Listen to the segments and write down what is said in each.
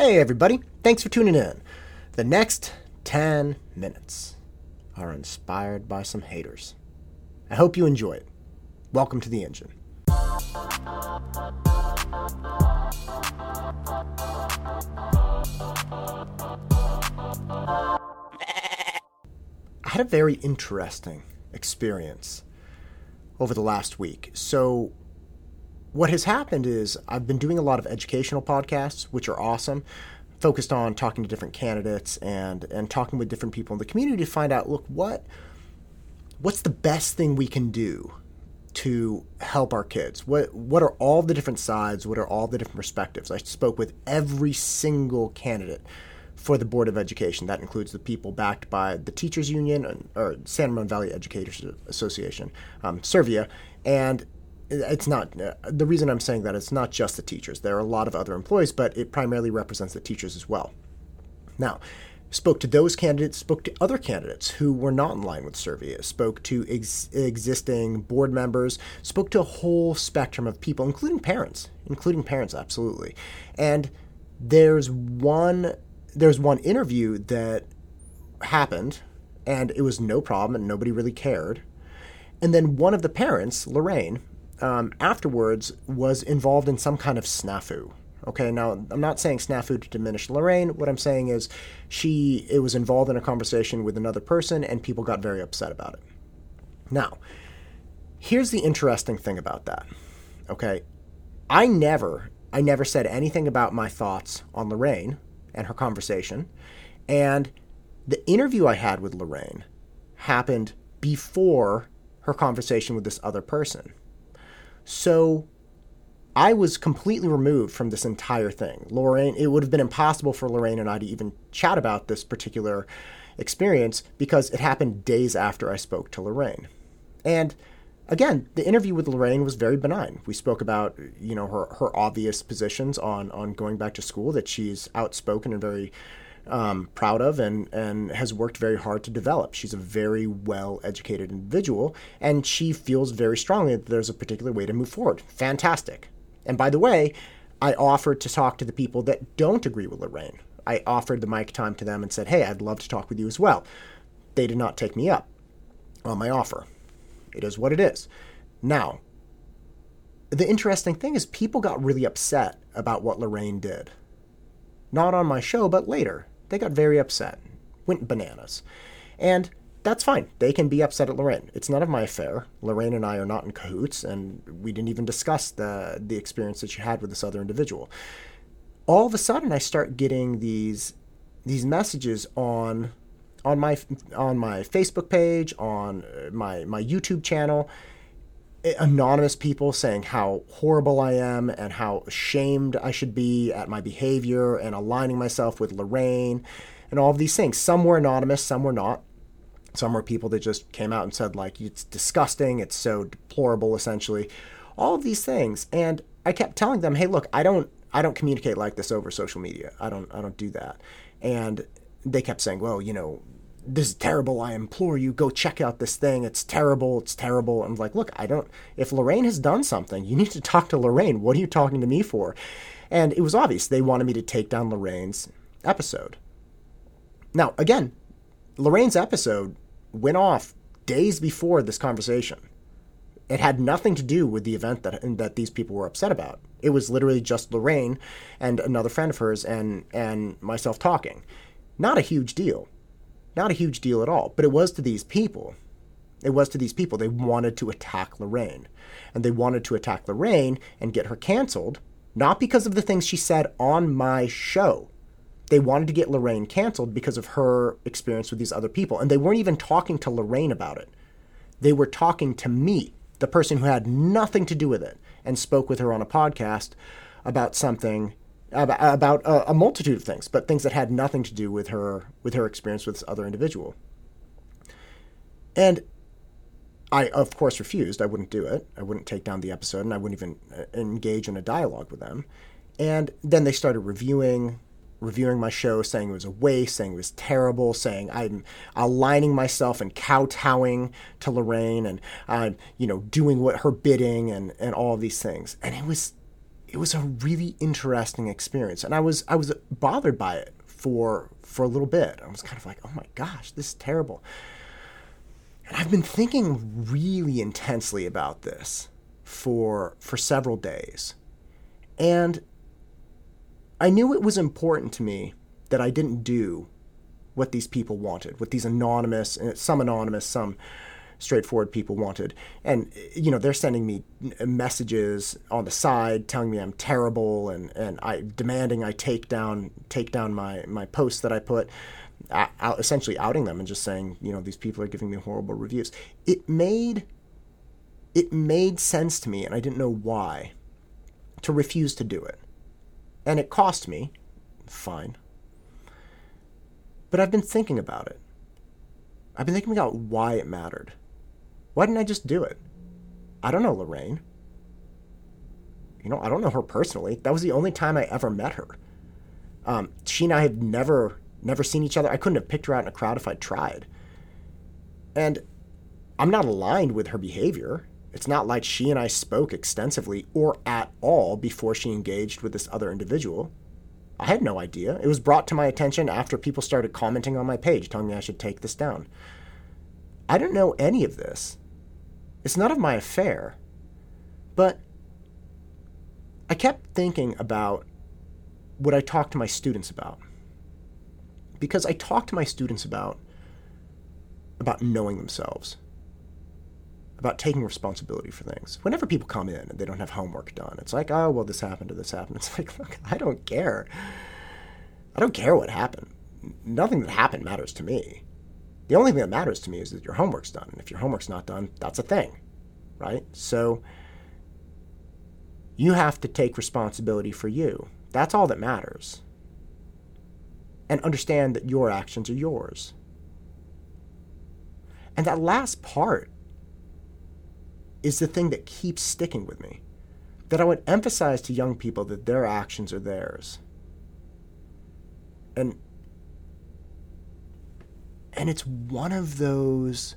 Hey, everybody. Thanks for tuning in. The next 10 minutes are inspired by some haters. I hope you enjoy it. Welcome to the engine. I had a very interesting experience over the last week. So, what has happened is I've been doing a lot of educational podcasts, which are awesome, focused on talking to different candidates and and talking with different people in the community to find out, look, what what's the best thing we can do to help our kids? What what are all the different sides? What are all the different perspectives? I spoke with every single candidate for the Board of Education. That includes the people backed by the Teachers Union or San Ramon Valley Educators Association, um, Servia, and it's not uh, the reason I'm saying that it's not just the teachers. There are a lot of other employees, but it primarily represents the teachers as well. Now, spoke to those candidates, spoke to other candidates who were not in line with Servia, spoke to ex- existing board members, spoke to a whole spectrum of people, including parents, including parents, absolutely. And there's one there's one interview that happened, and it was no problem, and nobody really cared. And then one of the parents, Lorraine, um, afterwards was involved in some kind of snafu. Okay, now I'm not saying snafu to diminish Lorraine. What I'm saying is she it was involved in a conversation with another person and people got very upset about it. Now, here's the interesting thing about that. Okay, I never I never said anything about my thoughts on Lorraine and her conversation. And the interview I had with Lorraine happened before her conversation with this other person. So I was completely removed from this entire thing. Lorraine, it would have been impossible for Lorraine and I to even chat about this particular experience because it happened days after I spoke to Lorraine. And again, the interview with Lorraine was very benign. We spoke about, you know, her, her obvious positions on, on going back to school that she's outspoken and very um, proud of and, and has worked very hard to develop. She's a very well educated individual, and she feels very strongly that there's a particular way to move forward. Fantastic. And by the way, I offered to talk to the people that don't agree with Lorraine. I offered the mic time to them and said, hey, I'd love to talk with you as well. They did not take me up on my offer. It is what it is. Now, the interesting thing is people got really upset about what Lorraine did. Not on my show, but later. They got very upset, went bananas. And that's fine. They can be upset at Lorraine. It's none of my affair. Lorraine and I are not in cahoots, and we didn't even discuss the the experience that she had with this other individual. All of a sudden, I start getting these these messages on on my on my Facebook page, on uh, my my YouTube channel, anonymous people saying how horrible I am and how ashamed I should be at my behavior and aligning myself with Lorraine and all of these things. Some were anonymous, some were not. Some were people that just came out and said like it's disgusting, it's so deplorable essentially. All of these things and I kept telling them, "Hey, look, I don't I don't communicate like this over social media. I don't I don't do that." And they kept saying, "Well, you know, this is terrible. I implore you, go check out this thing. It's terrible. It's terrible. I'm like, look, I don't, if Lorraine has done something, you need to talk to Lorraine. What are you talking to me for? And it was obvious they wanted me to take down Lorraine's episode. Now, again, Lorraine's episode went off days before this conversation. It had nothing to do with the event that that these people were upset about. It was literally just Lorraine and another friend of hers and and myself talking. Not a huge deal not a huge deal at all, but it was to these people. It was to these people. They wanted to attack Lorraine. And they wanted to attack Lorraine and get her canceled, not because of the things she said on my show. They wanted to get Lorraine canceled because of her experience with these other people. And they weren't even talking to Lorraine about it. They were talking to me, the person who had nothing to do with it, and spoke with her on a podcast about something about, a, multitude of things, but things that had nothing to do with her with her experience with this other individual. And I, of course, refused. I wouldn't do it. I wouldn't take down the episode, and I wouldn't even uh, engage in a dialogue with them. And then they started reviewing reviewing my show, saying it was a waste, saying it was terrible, saying I'm aligning myself and kowtowing to Lorraine, and I'm you know doing what her bidding, and and all of these things. And it was it was a really interesting experience, and I was I was bothered by it for for a little bit. I was kind of like, oh my gosh, this is terrible. And I've been thinking really intensely about this for for several days. And I knew it was important to me that I didn't do what these people wanted, what these anonymous, some anonymous, some straightforward people wanted. And you know, they're sending me messages on the side telling me I'm terrible and and I demanding I take down take down my my posts that I put. Out, essentially outing them and just saying, you know, these people are giving me horrible reviews. It made it made sense to me, and I didn't know why, to refuse to do it. And it cost me, fine. But I've been thinking about it. I've been thinking about why it mattered. Why didn't I just do it? I don't know Lorraine. You know, I don't know her personally. That was the only time I ever met her. Um, she and I have never, never seen each other. I couldn't have picked her out in a crowd if I tried. And I'm not aligned with her behavior. It's not like she and I spoke extensively or at all before she engaged with this other individual. I had no idea. It was brought to my attention after people started commenting on my page telling me I should take this down. I didn't know any of this. It's none of my affair. But I kept thinking about what I talk to my students about. Because I talk to my students about about knowing themselves, about taking responsibility for things. Whenever people come in and they don't have homework done, it's like, oh, well, this happened or this happened. It's like, look, I don't care. I don't care what happened. Nothing that happened matters to me. The only thing that matters to me is that your homework's done. And if your homework's not done, that's a thing, right? So you have to take responsibility for you. That's all that matters. And understand that your actions are yours. And that last part is the thing that keeps sticking with me. That I would emphasize to young people that their actions are theirs. And and it's one of those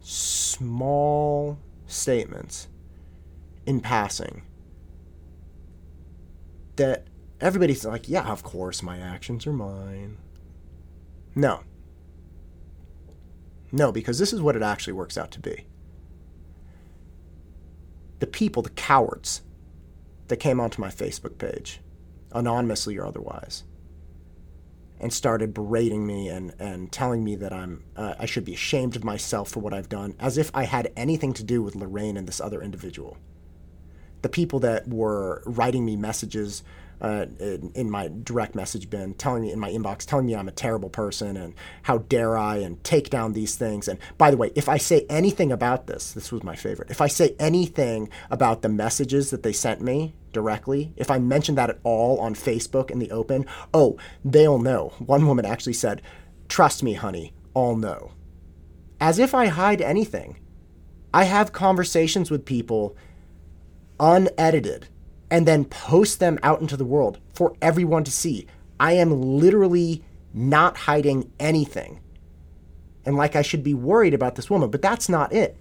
small statements in passing that everybody's like, yeah, of course, my actions are mine. No. No, because this is what it actually works out to be. The people, the cowards that came onto my Facebook page, anonymously or otherwise, and started berating me and, and telling me that I'm uh, I should be ashamed of myself for what I've done, as if I had anything to do with Lorraine and this other individual. The people that were writing me messages uh, in, in, my direct message bin, telling me in my inbox, telling me I'm a terrible person and how dare I and take down these things. And by the way, if I say anything about this, this was my favorite. If I say anything about the messages that they sent me directly, if I mention that at all on Facebook in the open, oh, they'll know. One woman actually said, Trust me, honey, I'll know. As if I hide anything. I have conversations with people unedited and then post them out into the world for everyone to see. I am literally not hiding anything. And like I should be worried about this woman, but that's not it.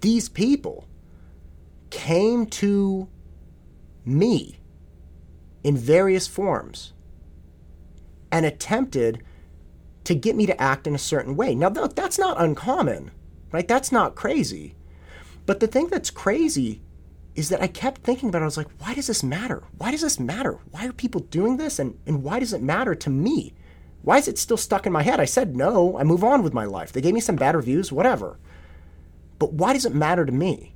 These people came to me in various forms and attempted to get me to act in a certain way. Now, look, that's not uncommon, right? That's not crazy. But the thing that's crazy is that I kept thinking about it. I was like, why does this matter? Why does this matter? Why are people doing this? And, and why does it matter to me? Why is it still stuck in my head? I said no. I move on with my life. They gave me some bad reviews, whatever. But why does it matter to me?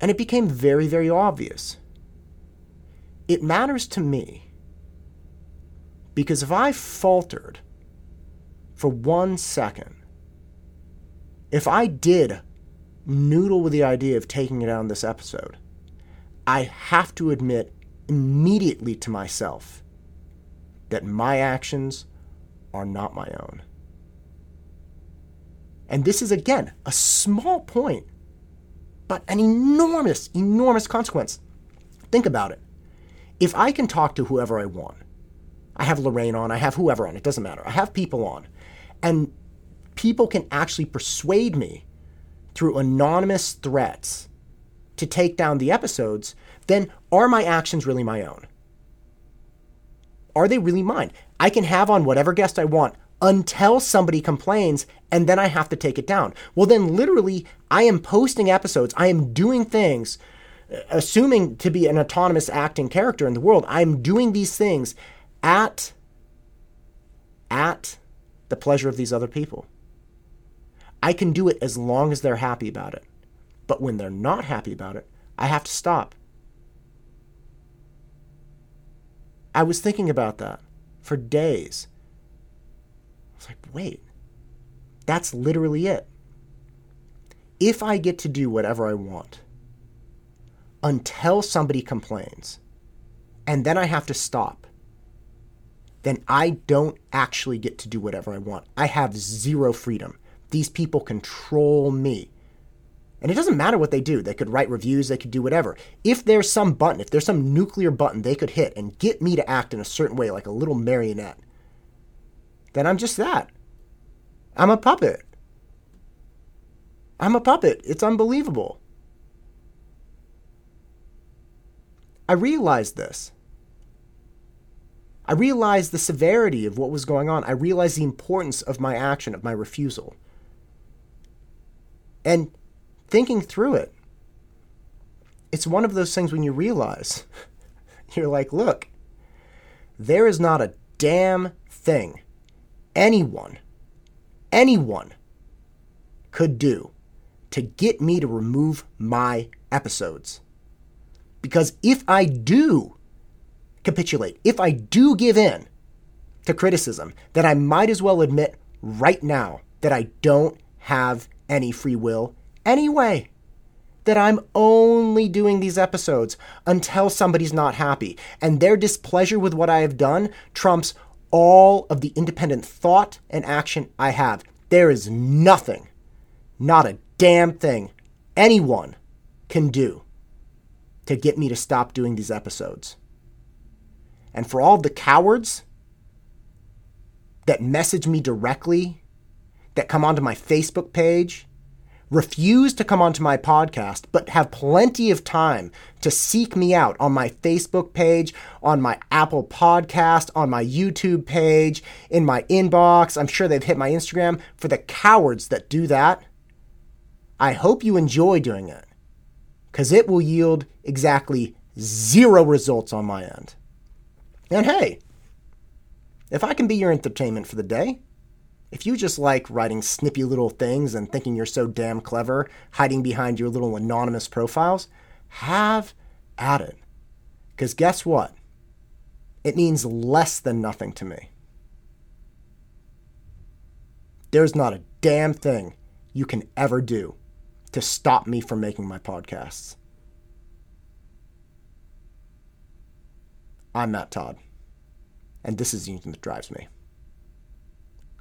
And it became very, very obvious. It matters to me because if I faltered for one second, if I did noodle with the idea of taking it on this episode, I have to admit immediately to myself that my actions are not my own. And this is, again, a small point, but an enormous, enormous consequence. Think about it. If I can talk to whoever I want, I have Lorraine on, I have whoever on, it doesn't matter. I have people on, and people can actually persuade me through anonymous threats to take down the episodes, then are my actions really my own? Are they really mine? I can have on whatever guest I want until somebody complains and then I have to take it down. Well, then literally, I am posting episodes, I am doing things, assuming to be an autonomous acting character in the world. I'm doing these things at at the pleasure of these other people. I can do it as long as they're happy about it. But when they're not happy about it, I have to stop. I was thinking about that for days. I was like, wait, that's literally it. If I get to do whatever I want until somebody complains, and then I have to stop, then I don't actually get to do whatever I want. I have zero freedom. These people control me. And it doesn't matter what they do. They could write reviews, they could do whatever. If there's some button, if there's some nuclear button they could hit and get me to act in a certain way, like a little marionette, then I'm just that. I'm a puppet. I'm a puppet. It's unbelievable. I realized this. I realized the severity of what was going on. I realized the importance of my action, of my refusal. And thinking through it, it's one of those things when you realize you're like, look, there is not a damn thing anyone, anyone could do to get me to remove my episodes. Because if I do capitulate, if I do give in to criticism, then I might as well admit right now that I don't have any free will anyway. That I'm only doing these episodes until somebody's not happy. And their displeasure with what I have done trumps all of the independent thought and action I have. There is nothing, not a damn thing, anyone can do to get me to stop doing these episodes. And for all the cowards that message me directly, that come onto my Facebook page, refuse to come onto my podcast, but have plenty of time to seek me out on my Facebook page, on my Apple podcast, on my YouTube page, in my inbox. I'm sure they've hit my Instagram. For the cowards that do that, I hope you enjoy doing it because it will yield exactly zero results on my end. And hey, if I can be your entertainment for the day, if you just like writing snippy little things and thinking you're so damn clever, hiding behind your little anonymous profiles, have at it. Because guess what? It means less than nothing to me. There's not a damn thing you can ever do to stop me from making my podcasts. I'm Matt Todd, and this is the engine that drives me.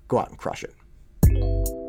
Go out and crush it.